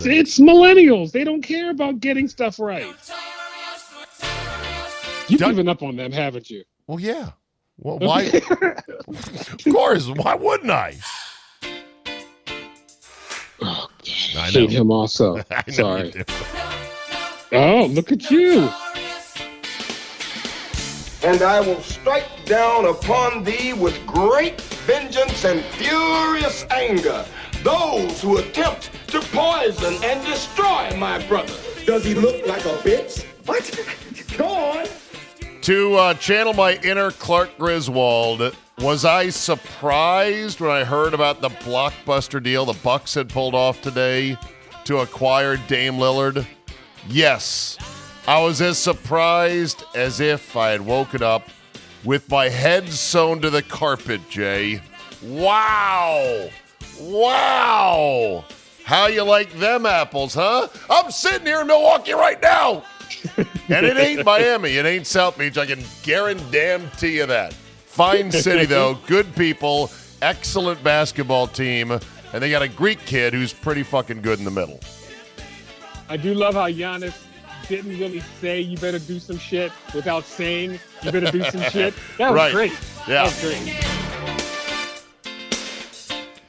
It's millennials. They don't care about getting stuff right. You've Done- given up on them, haven't you? Well, yeah. Well, why? of course. Why wouldn't I? Oh, I Hate him also. I Sorry. Oh, look at you. and I will strike down upon thee with great vengeance and furious anger those who attempt to poison and destroy my brother. Does he look like a bitch? What? Go on. To uh, channel my inner Clark Griswold, was I surprised when I heard about the blockbuster deal the Bucks had pulled off today to acquire Dame Lillard? Yes. I was as surprised as if I had woken up with my head sewn to the carpet, Jay. Wow. Wow. How you like them apples, huh? I'm sitting here in Milwaukee right now. and it ain't Miami. It ain't South Beach. I can guarantee you that. Fine city, though. Good people. Excellent basketball team. And they got a Greek kid who's pretty fucking good in the middle. I do love how Giannis didn't really say you better do some shit without saying you better do some shit. That was Right. great. Yeah. That was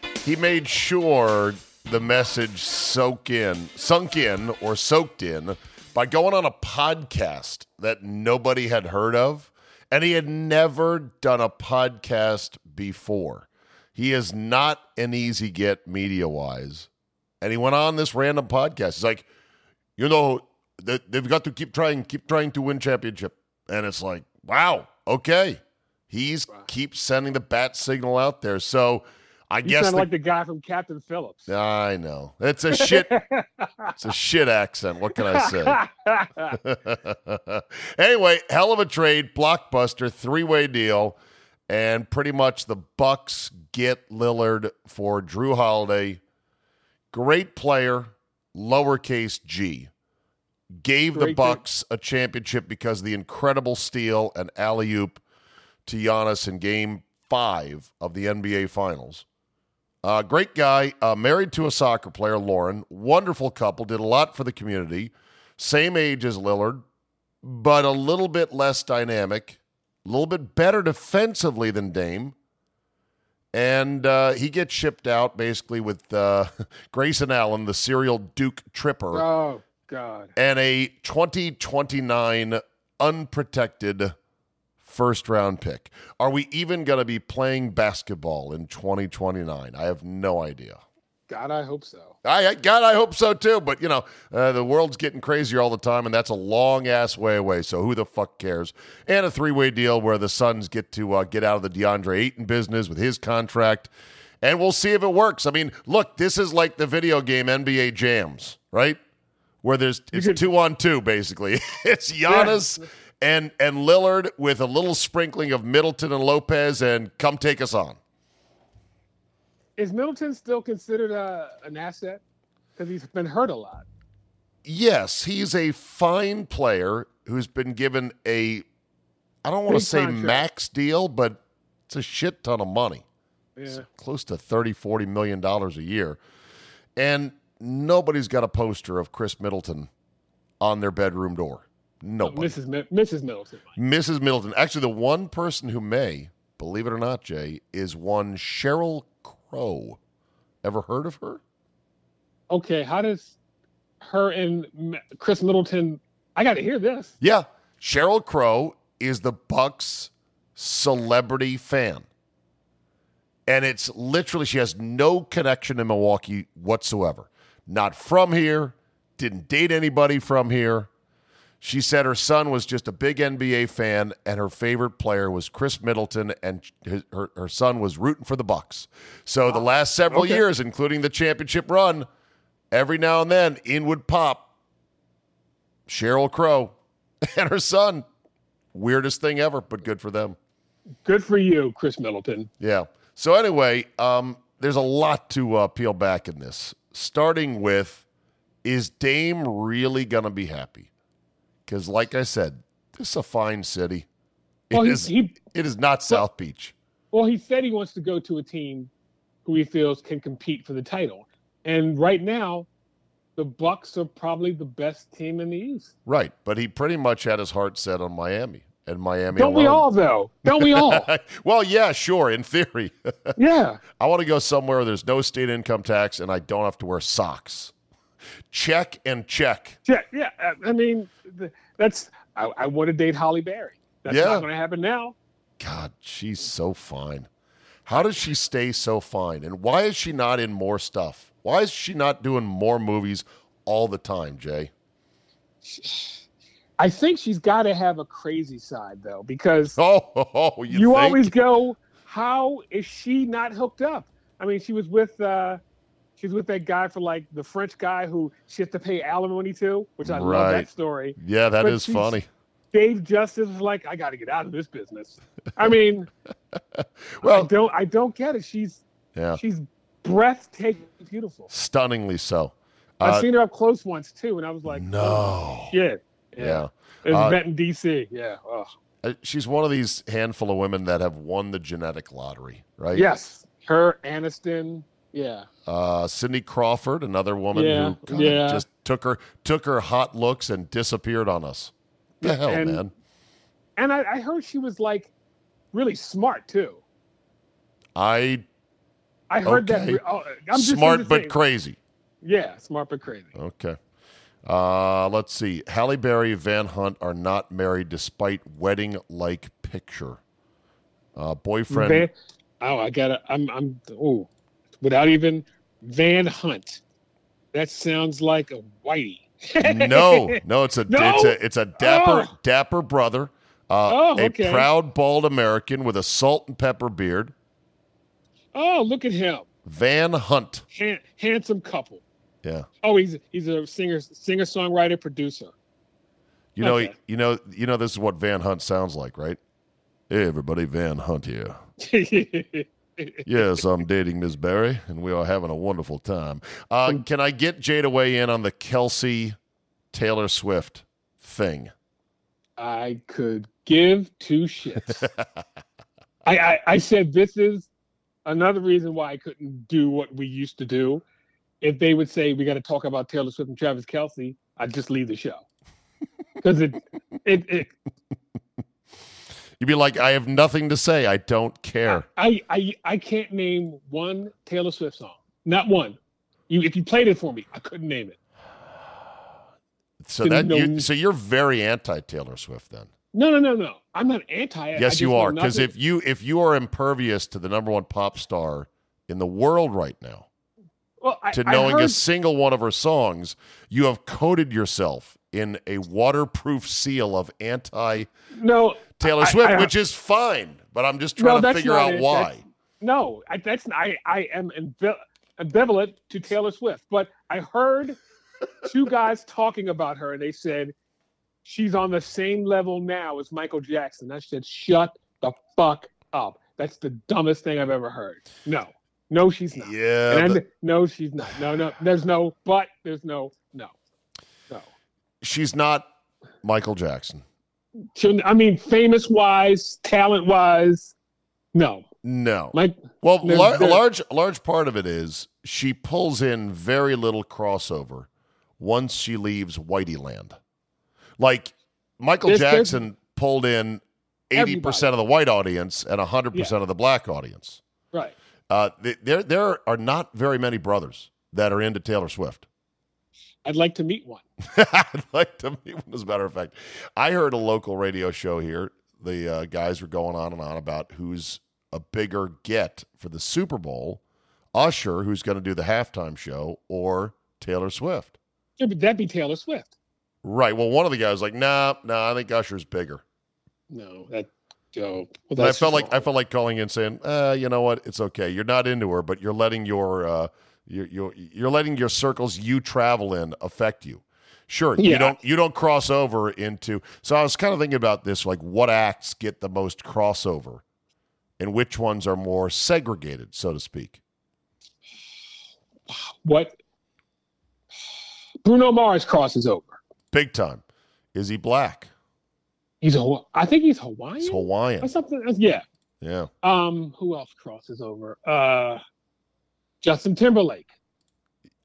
great. He made sure the message soak in, sunk in, or soaked in by going on a podcast that nobody had heard of, and he had never done a podcast before. He is not an easy get media wise. And he went on this random podcast. He's like, you know, they, they've got to keep trying, keep trying to win championship. And it's like, wow, okay. He's keeps sending the bat signal out there. So I You guess sound the- like the guy from Captain Phillips. I know. It's a shit it's a shit accent. What can I say? anyway, hell of a trade, blockbuster, three-way deal, and pretty much the Bucks get Lillard for Jrue Holiday. Great player, lowercase g. Gave the Great guy. Bucks a championship because of the incredible steal and alley oop to Giannis in Game Five of the NBA Finals. Uh, great guy, uh, married to a soccer player, Lauren. Wonderful couple, did a lot for the community. Same age as Lillard, but a little bit less dynamic, a little bit better defensively than Dame. And uh, he gets shipped out basically with uh, Grayson Allen, the serial Duke Tripper, oh God. and a 2029 unprotected first round pick. Are we even going to be playing basketball in 2029? I have no idea. God, I hope so. I, I God, I hope so too. But you know, uh, the world's getting crazier all the time, and that's a long ass way away. So who the fuck cares? And a three way deal where the Suns get to uh, get out of the DeAndre Ayton business with his contract, and we'll see if it works. I mean, look, this is like the video game NBA Jams, right? Where there's it's two on two basically. it's Giannis and and Lillard with a little sprinkling of Middleton and Lopez, and come take us on. Is Middleton still considered uh, an asset? Because he's been hurt a lot. yes, he's a fine player who's been given a I don't want to say contract. max deal, but it's a shit ton of money. Yeah. Close to 30, 40 million dollars a year. And nobody's got a poster of Khris Middleton on their bedroom door. Nobody. Uh, Mrs. Mi- Mrs. Middleton. Mrs. Middleton. Actually, the one person who may, believe it or not, Jay, is one Sheryl Crow. Ever heard of her? Okay, how does her and Khris Middleton? I got to hear this. Yeah, Sheryl Crow is the Bucks celebrity fan. And it's literally she has no connection to Milwaukee whatsoever. Not from here, didn't date anybody from here. She said her son was just a big NBA fan and her favorite player was Khris Middleton and his, her, her son was rooting for the Bucks. So the last several Okay. years including the championship run, every now and then in would pop Sheryl Crow and her son. Weirdest thing ever, but good for them. Good for you, Khris Middleton. Yeah. So anyway, um, there's a lot to uh, peel back in this. Starting with, is Dame really gonna be happy? Because, like I said, this is a fine city. It Well, he, is- he it is not South Beach. well he said he wants to go to a team who he feels can compete for the title. And right now, the Bucks are probably the best team in the East. Right. But he pretty much had his heart set on Miami and Miami Don't we all though? Don't we all? well, yeah, sure, in theory. yeah. I want to go somewhere where there's no state income tax and I don't have to wear socks. Check and check. Yeah, yeah. I- I mean, that's. I, I want to date Halle Berry. That's Yeah. not going to happen now. God, she's so fine. How does she stay so fine? And why is she not in more stuff? Why is she not doing more movies all the time, Jay? I think she's got to have a crazy side though, because Oh, oh you, you, always go, "How is she not hooked up?" I mean, she was with. uh She's with that guy for like the French guy who she has to pay alimony to, which I love that story. Yeah, that But is funny. Dave Justice was like, I got to get out of this business. I mean, well, I don't, I don't get it. She's, yeah, she's breathtaking, beautiful. stunningly so. I've Uh, seen her up close once too, and I was like, no. oh, shit. Yeah. It was Uh, met in D.C. Yeah. Oh. Uh, She's one of these handful of women that have won the genetic lottery, right? Yes. Her, Aniston. Yeah. Uh, Cindy Crawford, another woman Yeah, who yeah. just took her took her hot looks and disappeared on us. The hell, and- man! And I, I heard she was like really smart too. I I heard Okay. that. Oh, I'm just smart but crazy. Yeah, smart but crazy. Okay. Uh, let's see. Halle Berry, Van Hunt are not married despite wedding-like picture. Uh, boyfriend. Van, oh, I gotta. I'm. I'm. Oh, without even Van Hunt. That sounds like a whitey. no, no, it's a No? it's a it's a dapper Oh. dapper brother, uh, Oh, a proud bald American with a salt and pepper beard. Oh, look at him. Van Hunt. Han- handsome couple. Yeah, Oh, he's he's a singer, singer, songwriter, producer. you know, Okay. you know, you know. This is what Van Hunt sounds like, right? Hey, everybody, Van Hunt here. Yes, I'm dating Miss Berry, and we are having a wonderful time. Uh, can I get Jay to weigh in on the Kelce Taylor Swift thing? I could give two shits. I, I I said this is another reason why I couldn't do what we used to do. If they would say we got to talk about Taylor Swift and Travis Kelce, I'd just leave the show because it, it it You'd be like, I have nothing to say. I don't care. I I I can't name one Taylor Swift song, not one. You if you played it for me, I couldn't name it. So that you, so you're very anti Taylor Swift then. No, no, no, no. I'm not anti it. I Yes, just you know are. Because nothing- if you if you are impervious to the number one pop star in the world right now, well, I, to I knowing a single one of her songs, you have coated yourself in a waterproof seal of anti no Taylor I- Swift, I- which is fine. But I'm just No, trying to figure out it. why. That's- No, I, that's I. I am ambivalent to Taylor Swift, but I heard two guys talking about her, and they said she's on the same level now as Michael Jackson. I said, shut the fuck up. That's the dumbest thing I've ever heard. No, no, she's not. Yeah, and but no, she's not. No, no, there's no but. There's no no, no. she's not Michael Jackson. She, I mean, famous wise, talent wise, no. No. Like Well, There's- lar- a large large part of it is she pulls in very little crossover once she leaves Whitey Land. Like Michael There's- there's- Jackson pulled in eighty percent of the white audience and hundred percent of the black audience. right. Uh, there there are not very many brothers that are into Taylor Swift. I'd like to meet one. I'd like to meet one, as a matter of fact. I heard a local radio show here. The uh, guys were going on and on about who's a bigger get for the Super Bowl Usher, who's going to do the halftime show, or Taylor Swift. Yeah, but that'd be Taylor Swift. Right. Well, one of the guys was like, nah, nah, I think Usher's bigger. No, that Joe. Well, I felt like I felt like calling in saying, uh, you know what, it's okay. You're not into her, but you're letting your uh, you're, you're you're letting your circles you travel in affect you. Sure, you don't you don't cross over into. So I was kind of thinking about this, like what acts get the most crossover, and which ones are more segregated, so to speak. what Bruno Mars crosses over. Big time. Is he black? He's a. I think he's Hawaiian. He's Or Hawaiian. something. Yeah. Yeah. Um. Who else crosses over? Uh. Justin Timberlake.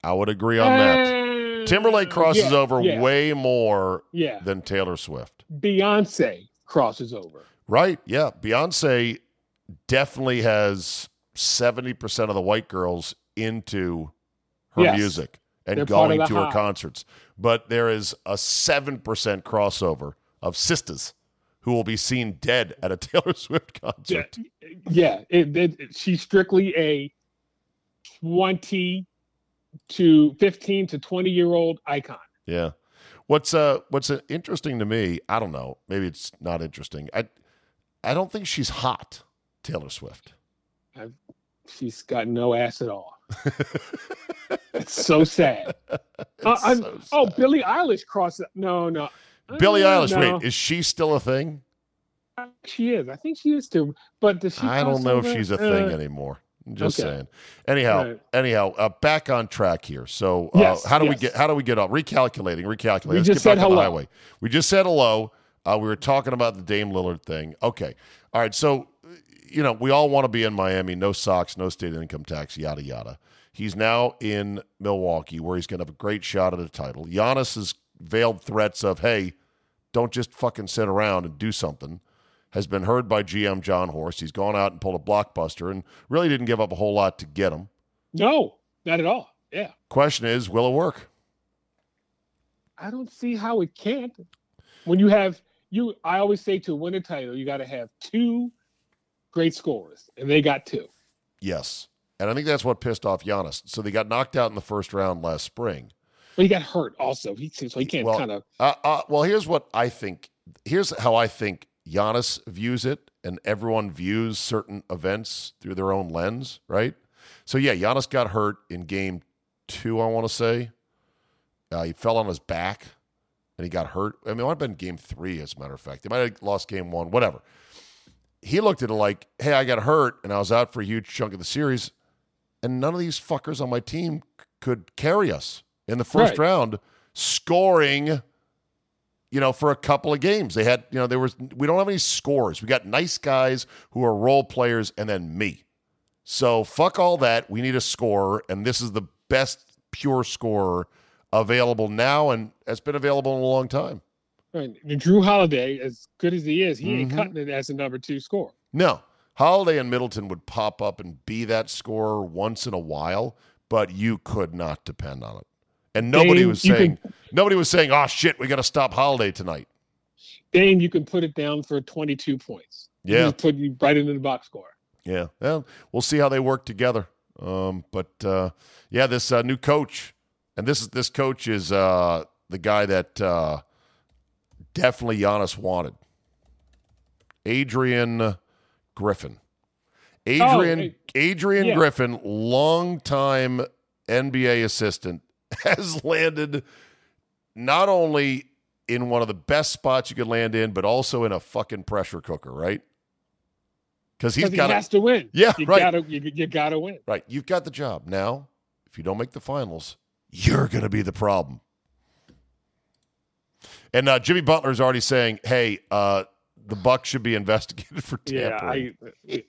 I would agree on that. Timberlake crosses yeah, over yeah, way more Yeah. than Taylor Swift. Beyonce crosses over. Right. Yeah. Beyonce definitely has 70% of the white girls into her Yes. music and They're going to her concerts. But there is a 7% crossover of sisters who will be seen dead at a Taylor Swift Yeah. concert. Yeah. It, it, she's strictly a twenty to fifteen to twenty year old icon. Yeah. What's uh what's uh, interesting to me, I don't know, maybe it's not interesting. I I don't think she's hot, Taylor Swift. She's got no ass at all. it's so sad. Uh, I'm- so oh, sad. Billie Eilish crosses. No, no. Billie Uh, Eilish, no. wait, is she still a thing? She is. I think she used to, But does she? I don't know if she's a over? thing Uh, anymore. Just okay. saying. Anyhow, Right. anyhow, uh, back on track here. So, uh, Yes, how do we get? How do we get off? Recalculating, recalculating. We Let's just get back said on the hello. highway. We just said hello. Uh, we were talking about the Dame Lillard thing. Okay, all right. So, you know, we all want to be in Miami. No socks, no state income tax, yada yada. He's now in Milwaukee, where he's going to have a great shot at a title. Giannis's veiled threats of, "Hey, don't just fucking sit around and do something." Has been heard by GM Jon Horst. He's gone out and pulled a blockbuster and really didn't give up a whole lot to get him. No, not at all. Yeah. Question is, will it work? I don't see how it can't. When you have you, I always say to win a title, you got to have two great scorers, and they got two. Yes, and I think that's what pissed off Giannis. So they got knocked out in the first round last spring. But he got hurt also. He so he can't Well, kind of. Uh, uh, well, here's what I think. Here's how I think Giannis views it, and everyone views certain events through their own lens, right? So yeah, Giannis got hurt in game two. I want to say uh, he fell on his back and he got hurt. I mean, it might have been game three, as a matter of fact. They might have lost game one, whatever. He looked at it like, "Hey, I got hurt and I was out for a huge chunk of the series, and none of these fuckers on my team c- could carry us in the first Right. round, scoring." You know, for a couple of games. They had, you know, there was, we don't have any scores. We got nice guys who are role players and then me. So fuck all that. We need a scorer, and this is the best pure scorer available now and has been available in a long time. Right. And Jrue Holiday, as good as he is, he ain't Mhm. cutting it as a number two scorer. No, Holiday and Middleton would pop up and be that scorer once in a while, but you could not depend on it. And nobody Dame, was you saying, nobody was saying, oh shit, we got to stop Holiday tonight. Dame, you can put it down for 22 points. Yeah. just put you right into the box score. Yeah, well, we'll see how they work together. Um, but uh, yeah, this uh, new coach, and this is this coach is uh, the guy that uh, definitely Giannis wanted, Adrian Griffin. Adrian hey, Adrian yeah. Griffin, longtime NBA assistant, has landed not only in one of the best spots you could land in, but also in a fucking pressure cooker, right? Because he's he got has to win. Yeah, you right. Gotta, you, you gotta win. Right. You've got the job. Now, if you don't make the finals, you're going to be the problem. And uh, Jimmy Butler's already saying, hey, uh, the Bucks should be investigated for Yeah, tampering.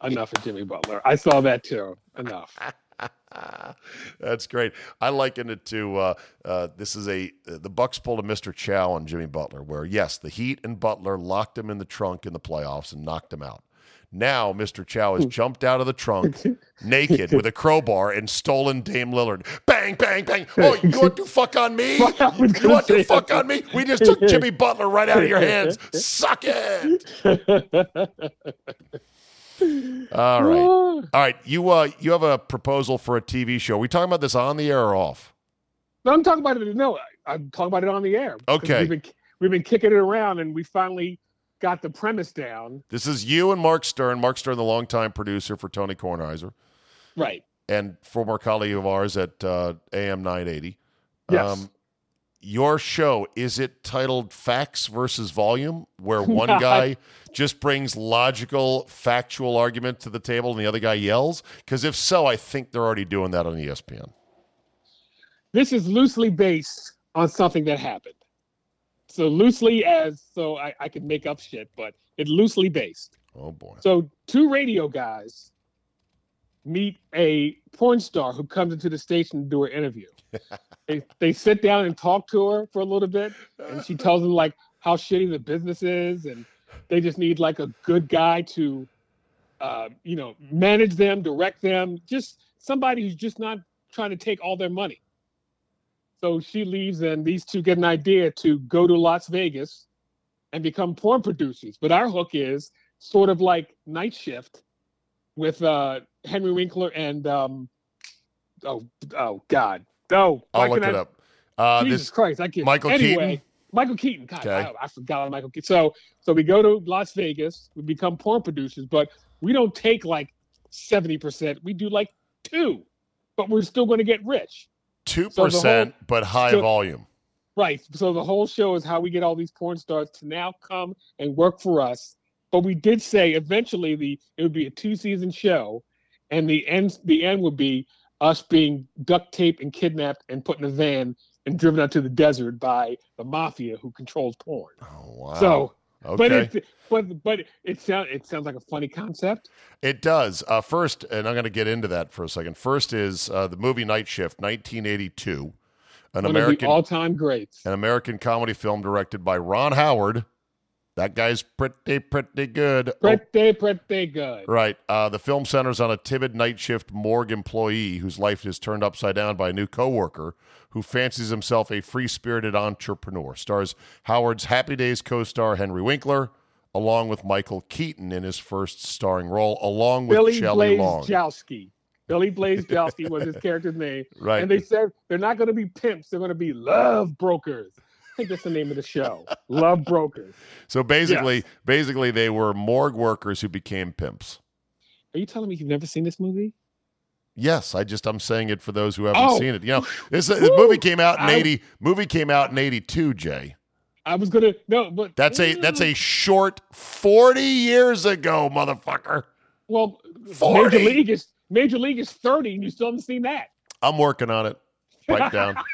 I enough of Jimmy Butler. I saw that too. Enough. That's great. I liken it to uh, uh, this is a the Bucks pulled a Mr. Chow on Jimmy Butler, where yes, the Heat and Butler locked him in the trunk in the playoffs and knocked him out. Now Mr. Chow has jumped out of the trunk naked with a crowbar and stolen Dame Lillard. Bang, bang, bang. Oh, you want to fuck on me? You want to fuck on me? We just took Jimmy Butler right out of your hands. Suck it. All right. All right. You uh you have a proposal for a TV show. we talking about this on the air or off? No, I'm talking about it. No, I'm talking about it on the air. Okay. We've been, we've been kicking it around, and we finally got the premise down. This is you and Mark Stern. Mark Stern, the longtime producer for Tony Kornheiser Right. and former colleague of ours at uh, AM 980. Yes. Your show, is it titled Facts versus Volume, where one guy just brings logical, factual argument to the table and the other guy yells? Because if so, I think they're already doing that on ESPN. this is loosely based on something that happened. So loosely as so I, I can make up shit, but it's loosely based. Oh, boy. So two radio guys meet a porn star who comes into the station to do an interview. they they sit down and talk to her for a little bit, and she tells them like how shitty the business is, and they just need like a good guy to, uh, you know, manage them, direct them, just somebody who's just not trying to take all their money. So she leaves, and these two get an idea to go to Las Vegas and become porn producers. But our hook is sort of like Night Shift with uh, Henry Winkler and um, oh oh God oh I'll look can it I- up. Uh, Jesus this Christ I can't Michael anyway Keaton? Michael Keaton God Okay. I, I forgot about Michael Keaton so so we go to Las Vegas we become porn producers but we don't take like seventy percent we do like two but we're still going to get rich 2%, but high so- volume. Right. So the whole show is how we get all these porn stars to now come and work for us. But we did say eventually the it would be a two season show, and the end the end would be us being duct taped and kidnapped and put in a van and driven out to the desert by the mafia who controls porn. Oh, wow. So, okay. but it but but it sounds it sounds like a funny concept. It does. Uh, first, and I'm going to get into that for a second. First is uh, the movie Night Shift, 1982, an One American all time greats. an American comedy film directed by Ron Howard, That guy's pretty, pretty good. Oh, Pretty, pretty good. Right. Uh, the film centers on a timid night shift morgue employee whose life is turned upside down by a new coworker who fancies himself a free spirited entrepreneur. Stars Howard's Happy Days co star Henry Winkler, along with Michael Keaton in his first starring role, along with Billy Shelley Blaze Long. Jowski. Billy Blaze Jowski was his character's name. Right. And they said they're not going to be pimps. They're going to be love brokers. I think that's the name of the show. Love brokers. So basically, basically, they were morgue workers who became pimps. Are you telling me you've never seen this movie? Yes, I just I'm saying it for those who haven't Oh. seen it. You know, this, this movie came out in I- eighty. Movie came out in eighty two. Jay, I was gonna no, but that's a that's a mm. short forty years ago, motherfucker. well. 40. Major League is Major League is thirty, and you still haven't seen that. I'm working on it. Pipe down.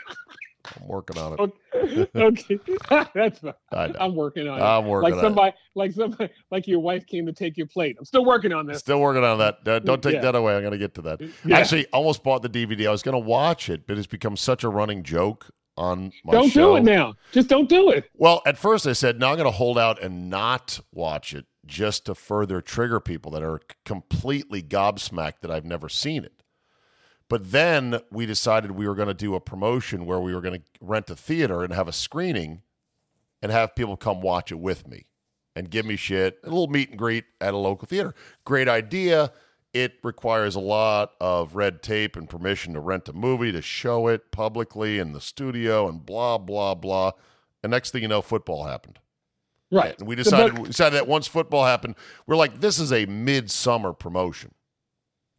I'm working on it. okay, that's fine. I'm working on it. I'm working like on it. somebody, like somebody, like your wife came to take your plate. I'm still working on this. Still working on that. Uh, don't take Yeah. that away. I'm going to get to that. Yeah. Actually, almost bought the DVD. I was going to watch it, but it's become such a running joke on my don't show. do it now. Just don't do it. Well, at first I said, no, I'm going to hold out and not watch it just to further trigger people that are completely gobsmacked that I've never seen it. But then we decided we were going to do a promotion where we were going to rent a theater and have a screening and have people come watch it with me and give me shit, a little meet and greet at a local theater. Great idea. It requires a lot of red tape and permission to rent a movie, to show it publicly in the studio, and blah, blah, blah. And next thing you know, football happened. Right. And we decided, we decided that once football happened, we're like, this is a midsummer promotion.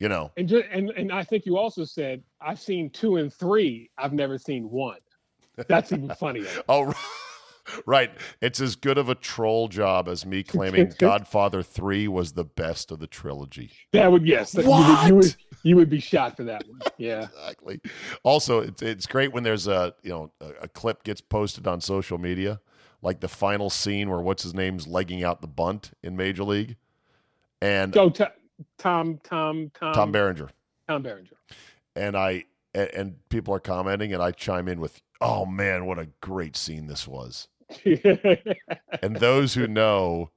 You know, And, ju- and and I think you also said I've seen two and three. I've never seen one. That's even funnier. oh, right. It's as good of a troll job as me claiming Godfather 3 was the best of the trilogy. That would yes. that- You, would, you would you would be shot for that one. Yeah. Exactly. Also, it's, it's great when there's a, you know, a, a clip gets posted on social media, like the final scene where what's his name's legging out the bunt in Major League. And Go to, Tom Tom Tom Tom Berenger. Tom Berenger. and I and, and people are commenting, and I chime in with, "Oh man, what a great scene this was!" And those who know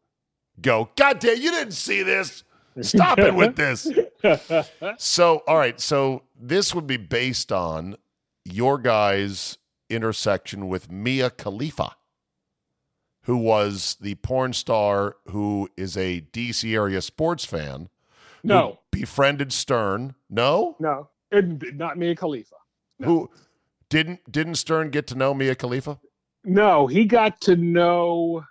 go, "God damn, you didn't see this! Stop it with this!" So, all right, so this would be based on your guys' intersection with Mia Khalifa, who was the porn star who is a DC area sports fan. No, befriended Stern. No, no, it, not Mia Khalifa. No. who didn't didn't Stern get to know Mia Khalifa? No, he got to know.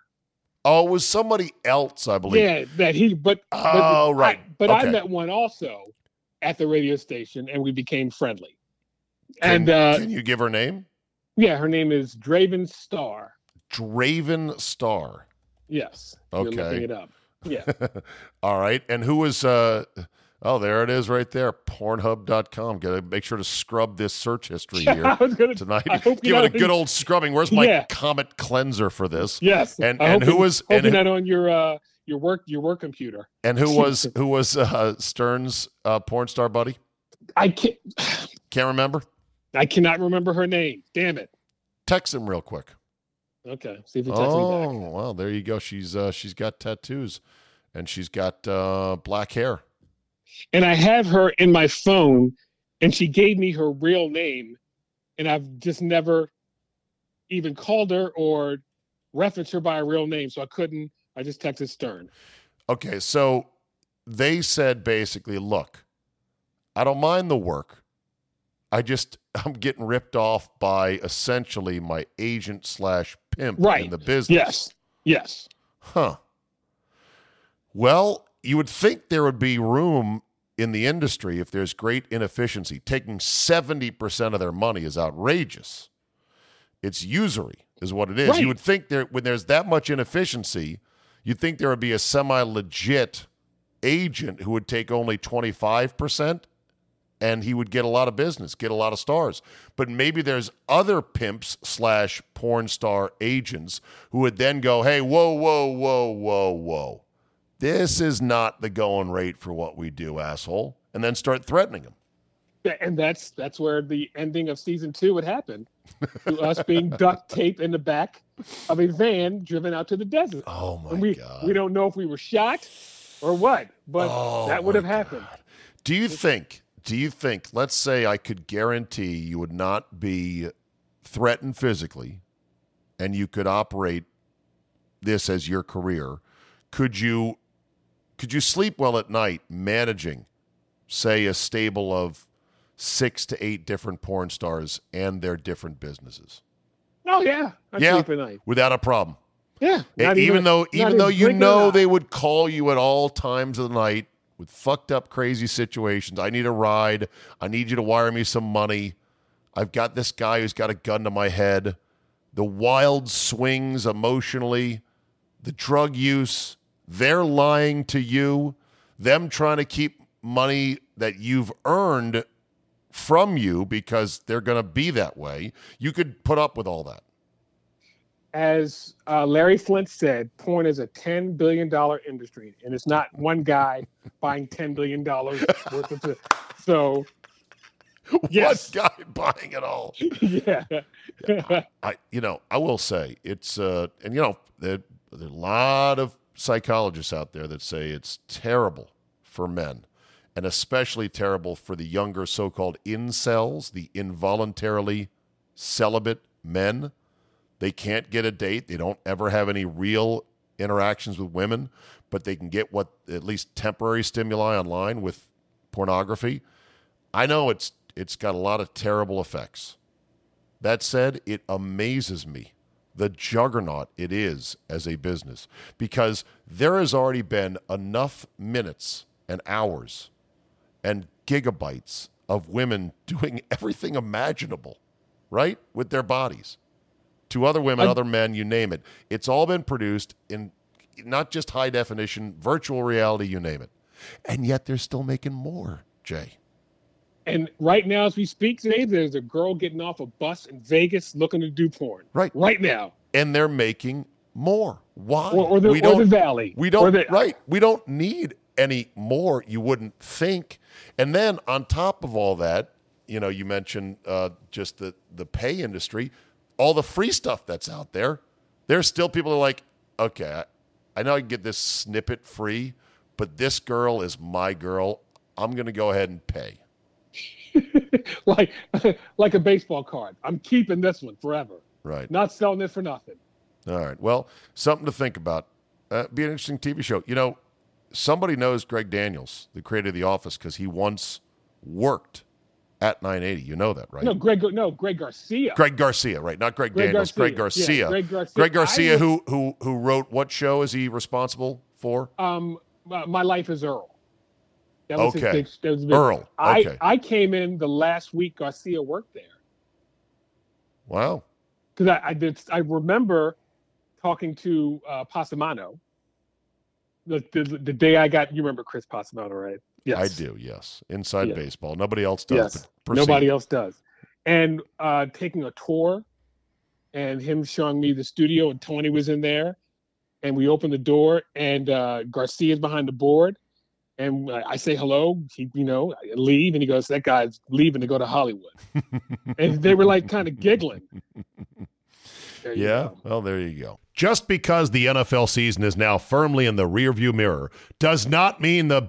Oh, it was somebody else, I believe. Yeah, that he. But but Oh, right. I, but I met one also at the radio station, and we became friendly. Can, and uh, can you give her name? yeah, her name is Draven Star. Draven Star. Yes. Okay. You're looking it up. Yeah. All right. And who was uh oh there it is right there. Pornhub.com. Gotta make sure to scrub this search history I here was gonna. tonight. I hope Give it a good old scrubbing. Where's my Yeah. comet cleanser for this? Yes. And- I and who was- hope and not on your uh your work your work computer. And who was who was uh Stern's uh porn star buddy? I can't. Can't remember? I cannot remember her name. Damn it. Text him real quick. Okay. See if he texts me back. Oh, well, there you go. She's uh she's got tattoos and she's got uh black hair. and I have her in my phone, and she gave me her real name, and I've just never even called her or referenced her by a real name, so I couldn't. I just texted Stern. Okay, so they said basically, look, I don't mind the work. I just I'm getting ripped off by essentially my agent slash pimp Right. in the business. Yes, yes, Huh. Well, you would think there would be room in the industry if there's great inefficiency. Taking 70% of their money is outrageous. It's usury, is what it is. Right. You would think there when there's that much inefficiency, you'd think there would be a semi legit agent who would take only 25% and he would get a lot of business, get a lot of stars. But maybe there's other pimps slash porn star agents who would then go, hey, whoa, whoa, whoa, whoa, whoa. This is not the going rate for what we do, asshole. And then start threatening him. and that's that's where the ending of season two would happen. to us being duct taped in the back of a van driven out to the desert. Oh my and we, god. We don't know if we were shot or what, but Oh, that would have happened. Do you think? Do you think? Let's say I could guarantee you would not be threatened physically, and you could operate this as your career. Could you? Could you sleep well at night managing, say, a stable of six to eight different porn stars and their different businesses Oh yeah, I Yeah. sleep at night. without a problem? Yeah, E- not even, though even though you know they would call you at all times of the night with fucked up crazy situations. I need a ride. I need you to wire me some money. I've got this guy who's got a gun to my head. The wild swings emotionally the drug use they're lying to you. Them trying to keep money that you've earned from you because they're going to be that way. You could put up with all that as uh, Larry Flynt said, porn is a ten billion dollar industry, and it's not one guy buying ten billion dollars worth of. It. So Yes. one guy buying it all yeah, I, you know, I will say it's, uh, and you know, there, there are a lot of psychologists out there that say it's terrible for men, and especially terrible for the younger so-called incels, the involuntarily celibate men. They can't get a date. They don't ever have any real interactions with women, but they can get what at least temporary stimuli online with pornography. I know it's it's got a lot of terrible effects. That said, it amazes me the juggernaut it is as a business because there has already been enough minutes and hours and gigabytes of women doing everything imaginable, right? With their bodies to other women, I- other men, you name it. It's all been produced in not just high definition, virtual reality, you name it. And yet they're still making more, Jay. and right now as we speak today, there's a girl getting off a bus in Vegas looking to do porn. Right. right now, And they're making more. Why? or, or the we don't the Valley. We don't the, right. We don't need any more. You wouldn't think. And then on top of all that, you know, you mentioned uh, just the the pay industry, all the free stuff that's out there. There's still people who are like, okay, I, know I can get this snippet free, but this girl is my girl. I'm going to go ahead and pay. like like a baseball card. I'm keeping this one forever. Right. Not selling it for nothing. All right. Well, something to think about. Uh, be an interesting TV show. You know, somebody knows Greg Daniels, the creator of The Office, because he once worked at 980. You know that, right? No, Greg. No, Greg Garcia. Greg Garcia, right? Not Greg, Greg Daniels. Greg Garcia. Garcia. Yeah, Greg Garcia. Greg Garcia, I who who who wrote what show is he responsible for? Um, my, my life is Earl. That was Okay. His big, that was big- Earl. I I came in the last week Garcia worked there Wow. because I, I did. I remember talking to uh, Passamano. The, the the day I got you remember Chris Passamano, right? Yes, I do. Yes. Inside Yeah. baseball. Nobody else does. Yes. Nobody else does. And uh, taking a tour and him showing me the studio, and Tony was in there. And we opened the door, and uh, Garcia's behind the board. And I I say hello. He, you know, I leave, and he goes, "That guy's leaving to go to Hollywood." and they were like kind of giggling. There Yeah. Well, there you go. Just because the NFL season is now firmly in the rearview mirror does not mean the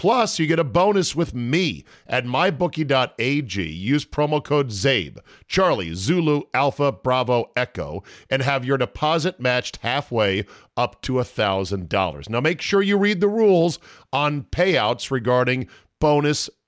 Plus, you get a bonus with me at mybookie.ag. Use promo code ZABE, Charlie, Zulu, Alpha, Bravo, Echo, and have your deposit matched halfway up to $1,000. Now, make sure you read the rules on payouts regarding bonus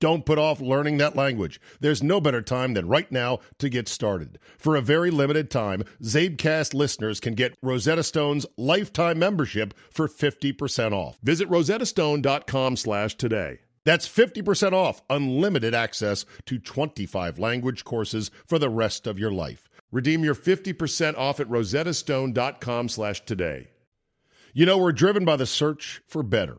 Don't put off learning that language. There's no better time than right now to get started. For a very limited time, Zabecast listeners can get Rosetta Stone's lifetime membership for 50% off. Visit rosettastone.com slash today. That's 50% off unlimited access to 25 language courses for the rest of your life. Redeem your 50% off at rosettastone.com slash today. You know, we're driven by the search for better.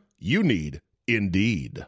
You need Indeed.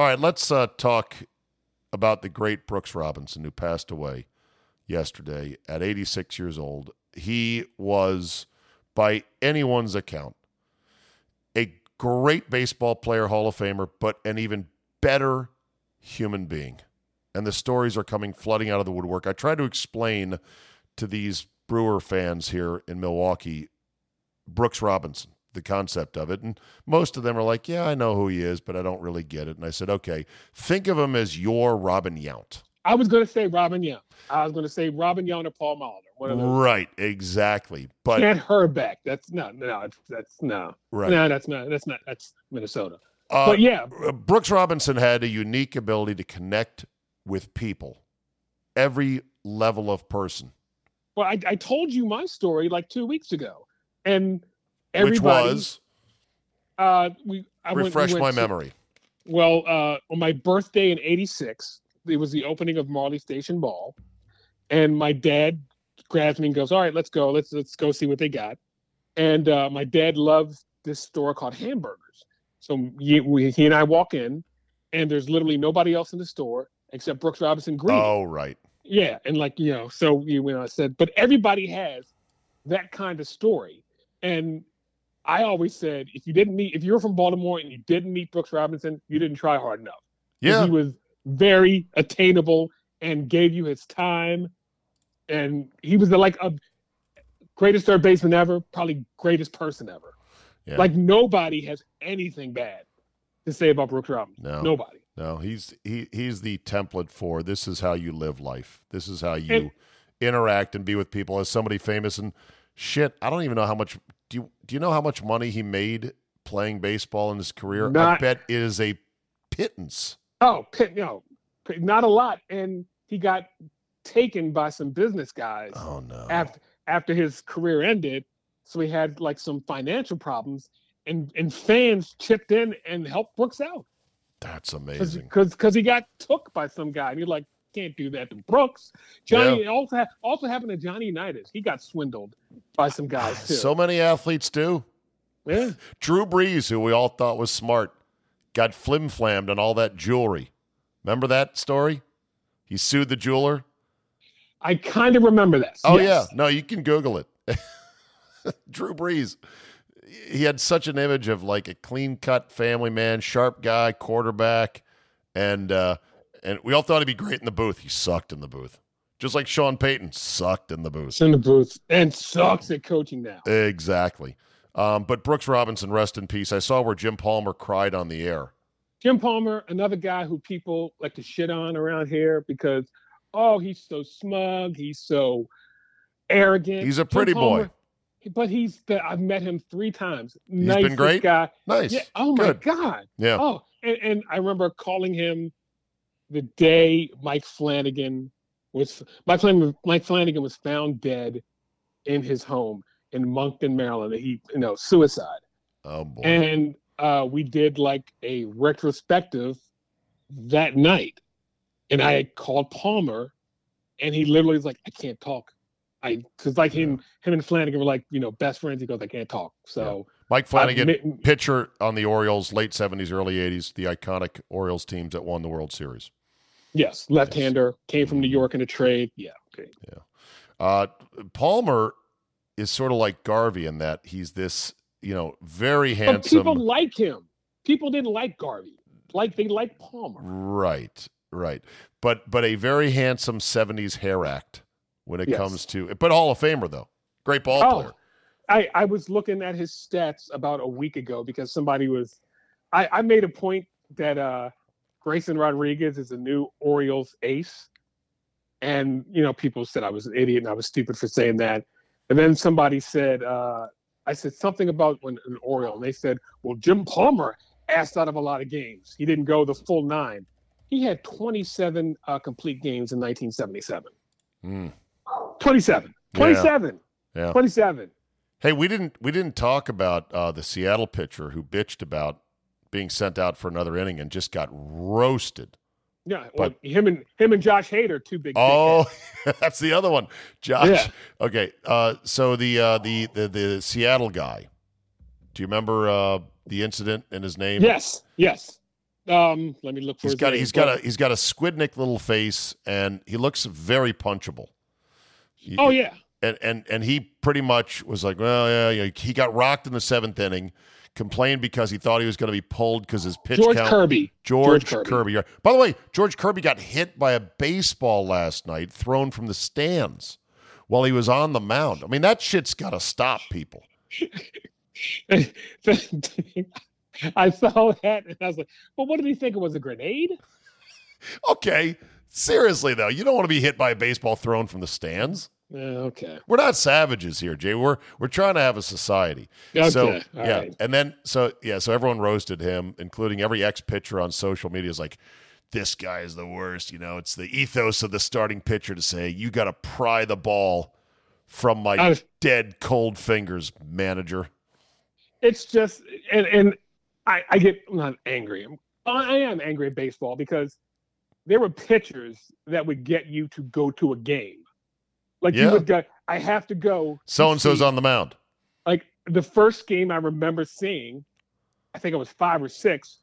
All right, let's uh, talk about the great Brooks Robinson who passed away yesterday at 86 years old. He was, by anyone's account, a great baseball player, Hall of Famer, but an even better human being. And the stories are coming flooding out of the woodwork. I tried to explain to these Brewer fans here in Milwaukee Brooks Robinson the concept of it. And most of them are like, yeah, I know who he is, but I don't really get it. And I said, okay, think of him as your Robin Yount. I was going to say Robin Yount. I was going to say Robin Yount or Paul Molitor. One of those. Right, exactly. But Kent Hrbek. That's no, no, that's no, Right. no, that's not, that's not, that's Minnesota. uh, but yeah, Brooks Robinson had a unique ability to connect with people, every level of person, well, I, I told you my story like two weeks ago, and which everybody, was uh, we I went- we refresh went my to- memory. Well, uh, on my birthday in '86, it was the opening of Marley Station Mall, and my dad grabs me and goes, "All right, let's go. Let's let's go see what they got." And uh, my dad loves this store called Hamburgers. So he, we, he and I walk in, and there's literally nobody else in the store except Brooks Robinson Green. Oh, right. Yeah, and like you know, so you know, I said, but everybody has that kind of story, and I always said, if you didn't meet, if you were from Baltimore and you didn't meet Brooks Robinson, you didn't try hard enough. Yeah. He was very attainable and gave you his time. And he was the like a greatest third baseman ever, probably greatest person ever. Yeah. Like nobody has anything bad to say about Brooks Robinson. No. Nobody. No, he's he he's the template for this is how you live life. This is how you And- interact and be with people as somebody famous and shit. I don't even know how much do you do you know how much money he made playing baseball in his career? I bet it is a pittance. Oh, Pitt, no, not a lot. And he got taken by some business guys Oh no. after after his career ended. So he had like some financial problems, and and fans chipped in and helped Brooks out That's amazing. because because he got took by some guy, and you're like, can't do that to Brooks. Johnny it also ha- also happened to Johnny Unitas. He got swindled by some guys too. So many athletes do. yeah. Drew Brees, who we all thought was smart, got flim flammed on all that jewelry. Remember that story? He sued the jeweler. I kind of remember that. Oh Yes. yeah, no, you can Google it. Drew Brees, he had such an image of like a clean cut family man, sharp guy, quarterback, and uh, and we all thought he'd be great in the booth. He sucked in the booth, just like Sean Payton sucked in the booth. It's in the booth and sucks at coaching now. Exactly. Um, but Brooks Robinson, rest in peace. I saw where Jim Palmer cried on the air. Jim Palmer, another guy who people like to shit on around here because, oh, he's so smug, he's so arrogant. He's a pretty boy. but he's the, I've met him three times. been great? guy. Nice. Yeah. Oh my Good. god. Yeah. Oh, and, and I remember calling him the day Mike Flanagan was Mike Flanagan, Mike Flanagan was found dead in his home in Monkton, Maryland. He, you know, suicide. Oh boy. And uh, we did like a retrospective that night. And I had called Palmer, and he literally was like, "I can't talk." I because like him, him and Flanagan were like, you know, best friends. He goes, "I can't talk." So Mike Flanagan, I've pitcher on the Orioles, late seventies, early eighties, the iconic Orioles teams that won the World Series. Yes, left-hander came from New York in a trade. Yeah, okay. Uh, Palmer is sort of like Garvey in that he's this, you know, very But handsome. people like him. People didn't like Garvey. Like they like Palmer. Right, right. But but a very handsome '70s hair act when it Yes. comes to. But Hall of Famer though, great ball Oh, player. I, I was looking at his stats about a week ago because somebody was I, I made a point that uh Grayson Rodriguez is a new Orioles ace. And you know, people said I was an idiot and I was stupid for saying that. And then somebody said, uh, I said something about when an Oriole, and they said, Well, Jim Palmer asked out of a lot of games. He didn't go the full nine. He had 27 uh, complete games in 1977. Mm, 27. Yeah. 27. yeah. 27. Hey, we didn't we didn't talk about uh, the Seattle pitcher who bitched about being sent out for another inning and just got roasted. Yeah, well, But- him and him and Josh Hader, two big. Oh, that's the other one, Josh. Yeah. Okay, uh, so the, uh, the the the Seattle guy. Do you remember uh, the incident and his name? yes, yes. Um, let me look for He's got name, he's got a he's got a squidnick little face and he looks very punchable. He- Oh yeah, and and and he pretty much was like, well, yeah, yeah. He got rocked in the seventh inning, complained because he thought he was going to be pulled because his pitch George count. Kirby. George, George Kirby. Kirby. By the way, George Kirby got hit by a baseball last night, thrown from the stands while he was on the mound. I mean, that shit's got to stop people. I saw that and I was like, "Well, what did he think it was a grenade?" Okay, seriously though, you don't want to be hit by a baseball thrown from the stands. Uh, okay, We're not savages here, Jay. We're we're trying to have a society. okay, so all yeah, right. and then so yeah, so everyone roasted him, including every ex pitcher on social media is like, this guy is the worst. You know, it's the ethos of the starting pitcher to say you got to pry the ball from my was- dead cold fingers, manager. It's just, and and I, I get I'm not angry. I'm, I am angry at baseball because there were pitchers that would get you to go to a game. Like Yeah. you would go, I have to go. So and so's on the mound. like the first game I remember seeing, I think I was five or six.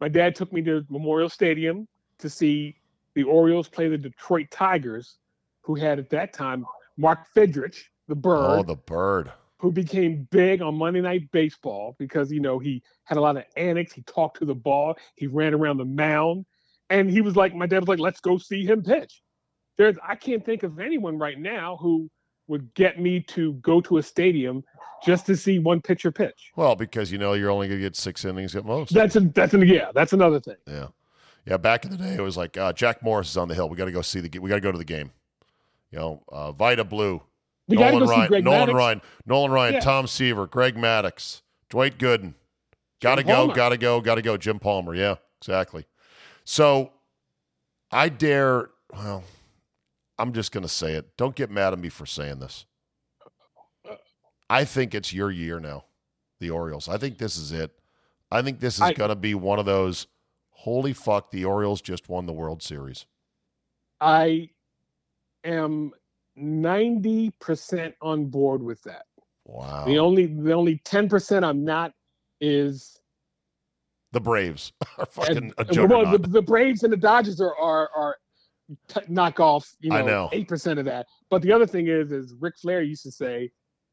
My dad took me to Memorial Stadium to see the Orioles play the Detroit Tigers, who had at that time Mark Fidrych, the oh, bird, Oh, the bird. who became big on Monday Night Baseball because you know he had a lot of antics. He talked to the ball. He ran around the mound, And he was like, my dad was like, let's go see him pitch. There's, I can't think of anyone right now who would get me to go to a stadium just to see one pitcher pitch. Well, because you know you're only going to get six innings at most. That's a, that's an, yeah, that's another thing. Yeah, yeah. Back in the day, it was like uh, Jack Morris is on the hill. We got to go see the. We got to go to the game. You know, uh, Vida Blue, We Nolan Ryan, Nolan Ryan, Nolan Ryan, Yeah. Tom Seaver, Greg Maddux, Dwight Gooden. Got to go, got to go, got to go. Jim Palmer. Yeah, exactly. So I dare. Well, I'm just going to say it. Don't get mad at me for saying this. I think it's your year now, the Orioles. I think this is it. I think this is going to be one of those. Holy fuck! The Orioles just won the World Series. I am 90% on board with that. Wow. The only the only 10% I'm not is the Braves are fucking and- a and- well, the, the Braves and the Dodgers are are, are t- knock off, you know, 8% of that. But the other thing is is Ric Flair used to say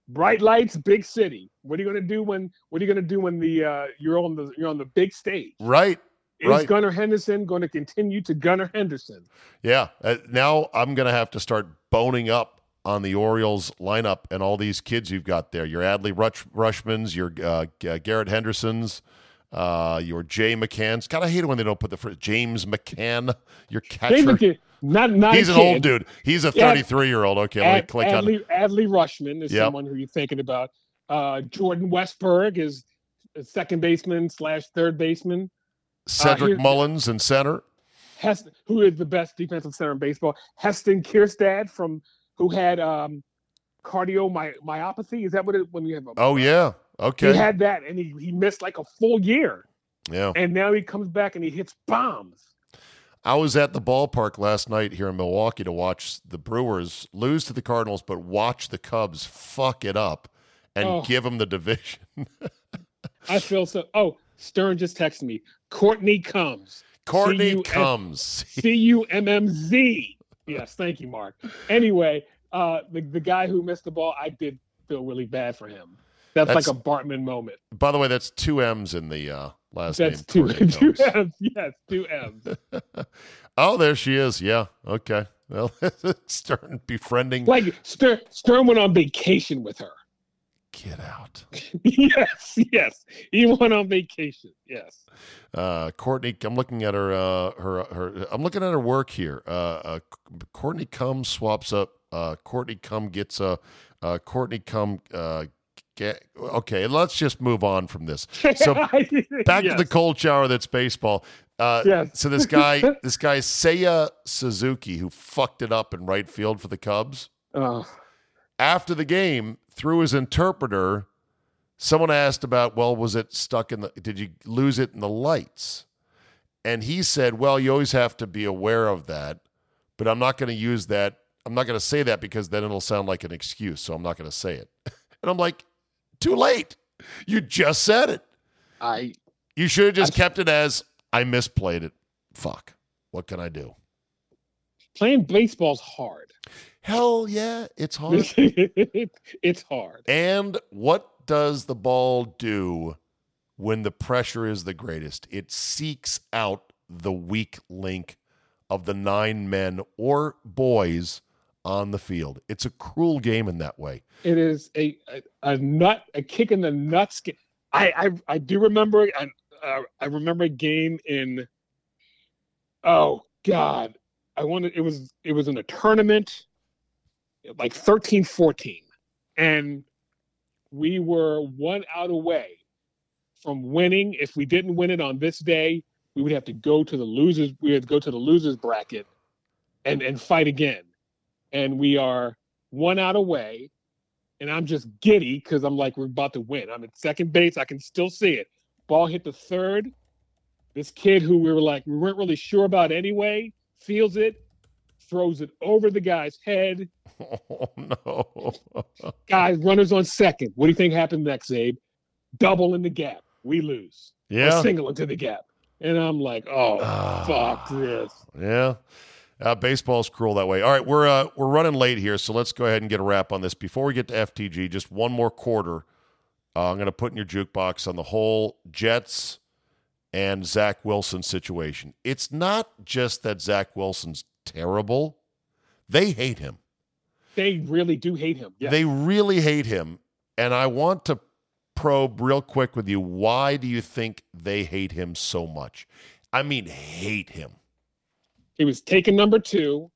bright lights, big city. What are you going to do when what are you going to do when the uh, you're on the you're on the big stage? right. Is Right. Gunnar Henderson going to continue to Gunnar Henderson? Yeah. Uh, now I'm going to have to start boning up on the Orioles lineup and all these kids you've got there. Your Adley Rush, Rutschmans, your uh, G- Garrett Hendersons, uh, your Jay McCann's. God, I hate it when they don't put the first James McCann, your catcher. McKay- not not He's an kid. old dude. He's a 33 year old. Okay, let me click on. Adley, Adley Rutschman is Yep. someone who you're thinking about. Uh, Jordan Westburg is a second baseman slash third baseman. Cedric here's- Mullins in center. Hest, who is the best defensive center in baseball? Heston Kjerstad from who had um, cardiomyopathy. Is that what it when you have? A, Oh, yeah. Okay. He had that, and he, he missed like a full year, yeah. and now he comes back and he hits bombs. I was at the ballpark last night here in Milwaukee to watch the Brewers lose to the Cardinals, but watch the Cubs fuck it up and Oh. give them the division. I feel so. Oh, Stern just texted me. Courtney comes. Courtney C-U-M- comes. C U M M Z. Yes, thank you, Mark. Anyway, uh, the the guy who missed the ball, I did feel really bad for him. That's, That's- like a Bartman moment. By the way, that's two M's in the uh, last That's name. two, two M's. Yes, two M's. oh, there she is. Yeah. Okay. Well, Stern befriending. Like Stern, Stern went on vacation with her. Get out. yes, yes, he went on vacation. Yes. Uh, Courtney, I'm looking at her. Uh, her. Her. I'm looking at her work here. Uh, uh, Courtney come swaps up. Uh, Courtney come gets a. Uh, Courtney come. Uh, get. Okay, let's just move on from this. So back to the cold shower that's baseball. Uh, Yes. So this guy, this guy Seiya Suzuki, who fucked it up in right field for the Cubs. Oh, After the game, through his interpreter, someone asked about, well, was it stuck in the? Did you lose it in the lights? And he said, well, you always have to be aware of that, but I'm not going to use that. I'm not going to say that because then it'll sound like an excuse. So I'm not going to say it. And I'm like, too late. You just said it. I You should have just kept it as I misplayed it. Fuck. What can I do? playing baseball's hard. Hell yeah, it's hard. it's hard. and what does the ball do when the pressure is the greatest? It seeks out the weak link of the nine men or boys on the field. It's a cruel game in that way. It is a a, a nut, a kick in the nuts. I I, I do remember. I, uh, I remember a game in. Oh God, I wanted. It was it was in a tournament, like 13, 14, and we were one out away from winning. If we didn't win it on this day, we would have to go to the losers. We would go to the losers bracket, and and fight again. And we are one out away and I'm just giddy because I'm like, we're about to win. I'm at second base. I can still see it. Ball hit the third. This kid who we were like, we weren't really sure about anyway, feels it, throws it over the guy's head. Oh no. Guys, runners on second. What do you think happened next, Abe? Double in the gap. We lose. Or Yeah. single into the gap. And I'm like, oh, Ah. fuck this. Yeah. Uh, baseball's cruel that way. All right, we're uh, we're running late here, so let's go ahead and get a wrap on this. Before we get to FTG, just one more quarter. Uh, I'm going to put in your jukebox on the whole Jets and Zach Wilson situation. It's not just that Zach Wilson's terrible, they hate him. They really do hate him. Yeah. They really hate him. And I want to probe real quick with you. Why do you think they hate him so much? I mean, hate him. He was taken number two,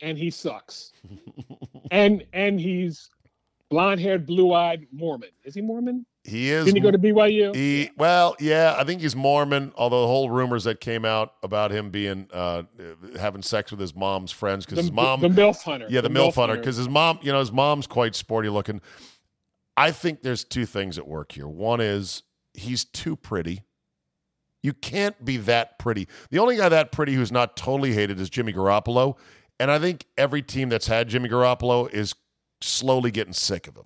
and he sucks. and and he's blonde haired, blue eyed Mormon. Is he Mormon? He is. Didn't he go to BYU? He well, yeah, I think he's Mormon. Although the whole rumors that came out about him being uh, having sex with his mom's friends because his mom, the, the milf hunter, yeah, the, the milf, hunter, because his mom, you know, his mom's quite sporty looking. I think there's two things at work here. One is he's too pretty. You can't be that pretty. The only guy that pretty who's not totally hated is Jimmy Garoppolo, and I think every team that's had Jimmy Garoppolo is slowly getting sick of him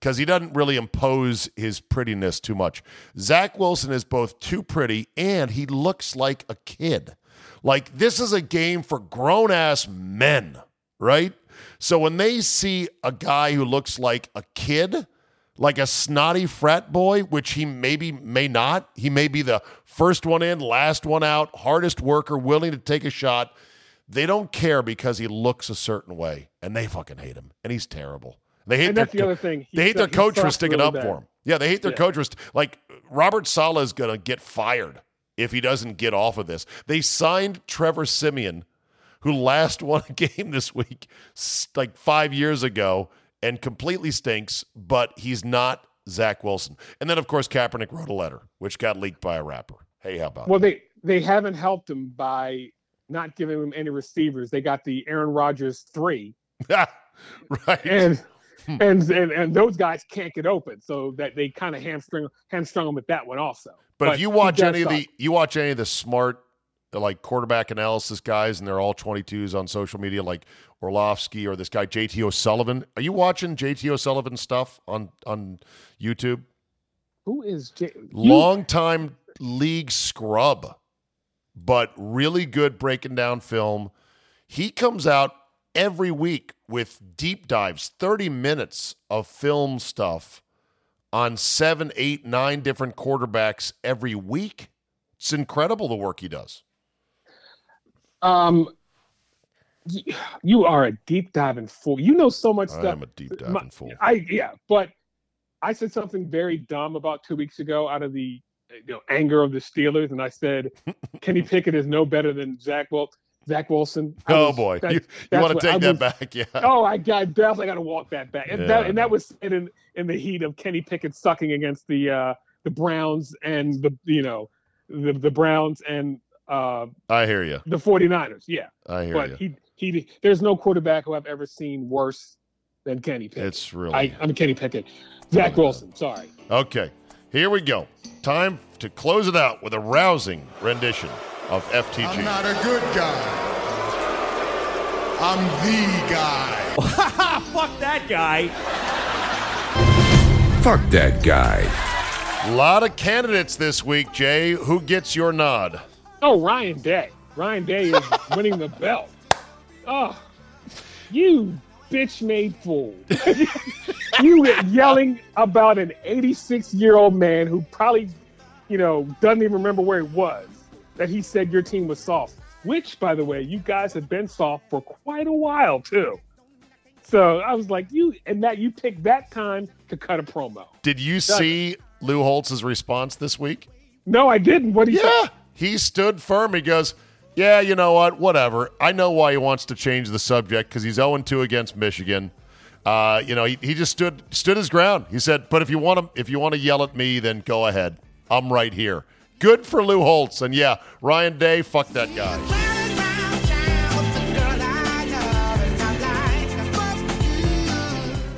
because he doesn't really impose his prettiness too much. Zach Wilson is both too pretty and he looks like a kid. Like this is a game for grown ass men, right? So when they see a guy who looks like a kid, like a snotty frat boy, which he maybe may not, he may be the first one in, last one out, hardest worker, willing to take a shot. They don't care because he looks a certain way, and they fucking hate him, and he's terrible. They hate and their, that's the other thing. They hate their coach for sticking up bad. for him. Yeah, they hate their yeah. coach for st- like Robert Saleh is going to get fired if he doesn't get off of this. They signed Trevor Siemian, who last won a game this week, like five years ago, and completely stinks. But he's not Zach Wilson. And then of course Kaepernick wrote a letter, which got leaked by a rapper. Hey, how about? Well, that? they they haven't helped him by not giving him any receivers. They got the Aaron Rodgers three. right. And Hmm. and, and and those guys can't get open, so that they kind of hamstring hamstrung them with that one also. But, but if you watch any suck. of the you watch any of the smart like quarterback analysis guys, and they're all 22s on social media, like Orlovsky or this guy JT O'Sullivan. Are you watching JT O'Sullivan stuff on on YouTube? Who is J- long time league scrub, but really good breaking down film. He comes out every week with deep dives, 30 minutes of film stuff on seven, eight, nine different quarterbacks every week. It's incredible the work he does. Um, you are a deep diving fool. You know so much stuff. I am a deep diving fool. I yeah, but I said something very dumb about two weeks ago out of the you know anger of the Steelers, and I said Kenny Pickett is no better than Zach Wilson. Zach Wilson. oh boy, you, you want to take that back? Yeah. Oh, I, I definitely got to walk that back, and, yeah. that, and that was in in the heat of Kenny Pickett sucking against the uh, the Browns and the you know the the Browns and uh, I hear you. The 49ers, yeah. I hear but you. he he there's no quarterback who I've ever seen worse than Kenny Pickett. It's really I, I'm Kenny Pickett. Zach Wilson, sorry. Okay. Here we go. Time to close it out with a rousing rendition of FTG. I'm not a good guy. I'm the guy. Fuck that guy. Fuck that guy. A lot of candidates this week, Jay. Who gets your nod? Oh, Ryan Day. Ryan Day is winning the belt. Oh, you bitch made fool. you were yelling about an 86 year old man who probably, you know, doesn't even remember where he was that he said your team was soft, which, by the way, you guys have been soft for quite a while, too. So I was like, you, and that you picked that time to cut a promo. Did you see Lou Holtz's response this week? No, I didn't. What do you Yeah, he stood firm. He goes, yeah, you know what? Whatever. I know why he wants to change the subject because he's 0 2 against Michigan. Uh, you know, he, he just stood stood his ground. He said, "But if you want to if you want to yell at me, then go ahead. I'm right here." Good for Lou Holtz. And yeah, Ryan Day, fuck that guy.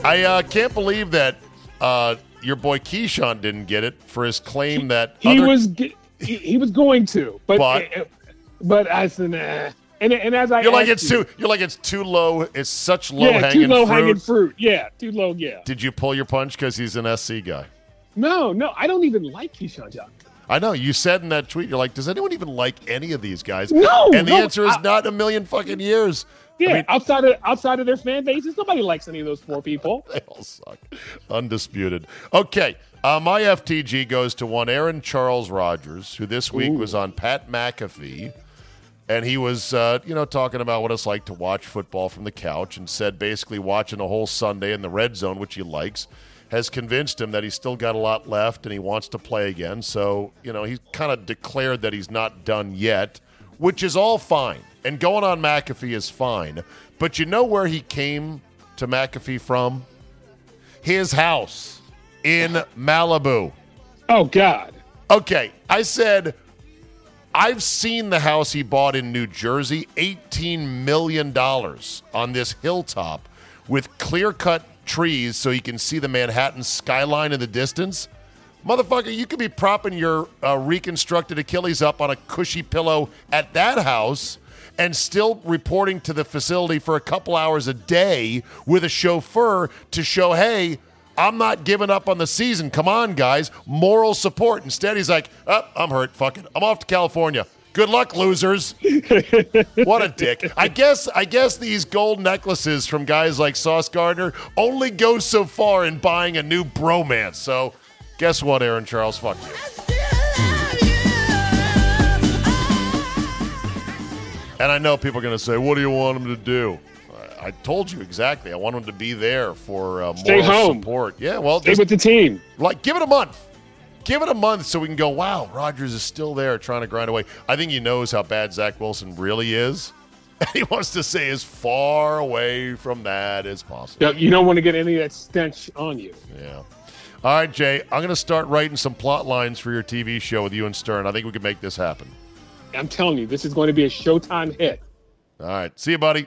I uh, can't believe that uh, your boy Keyshawn didn't get it for his claim that he other... was he, he, was going to, but but, but I an uh, and, and as I you're like it's you, too you're like it's too low. It's such low yeah, hanging too low fruit. hanging fruit. Yeah, too low. Yeah. Did you pull your punch because he's an SC guy? No, no, I don't even like Keyshawn Johnson. I know you said in that tweet, you're like, does anyone even like any of these guys? No. And the no, answer is I, not a million fucking years. Yeah, I mean, outside of outside of their fan bases, nobody likes any of those four people. they all suck. Undisputed. Okay. Uh, my FTG goes to one Aaron Charles Rodgers, who this week was on Pat McAfee. And he was, uh, you know, talking about what it's like to watch football from the couch and said basically watching a whole Sunday in the red zone, which he likes, has convinced him that he's still got a lot left and he wants to play again. So, you know, he kind of declared that he's not done yet, which is all fine. And going on McAfee is fine. But you know where he came to McAfee from? His house in Malibu. Oh God. Okay, I said I've seen the house he bought in New Jersey, $18 million on this hilltop with clear cut trees so you can see the Manhattan skyline in the distance. Motherfucker, you could be propping your uh, reconstructed Achilles up on a cushy pillow at that house and still reporting to the facility for a couple hours a day with a chauffeur to show, hey, I'm not giving up on the season. Come on, guys. Moral support. Instead, he's like, oh, I'm hurt. Fuck it. I'm off to California. Good luck, losers. what a dick. I guess I guess these gold necklaces from guys like Sauce Gardner only go so far in buying a new bromance. So guess what, Aaron Charles? Fuck you. And I know people are going to say, "What do you want him to do?" I, told you exactly. I want him to be there for uh, Stay home. support. Yeah, well, Stay just, with the team. like give it a month. Give it a month so we can go. Wow, Rodgers is still there trying to grind away. I think he knows how bad Zach Wilson really is. he wants to stay as far away from that as possible. You, you don't want to get any of that stench on you. Yeah. All right, Jay. I'm going to start writing some plot lines for your TV show with you and Stern. I think we can make this happen. I'm telling you, this is going to be a Showtime hit. All right. See you, buddy.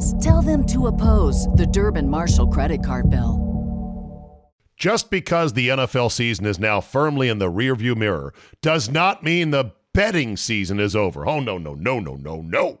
rewards. Tell them to oppose the Durbin Marshall credit card bill. Just because the NFL season is now firmly in the rearview mirror does not mean the betting season is over. Oh, no, no, no, no, no, no.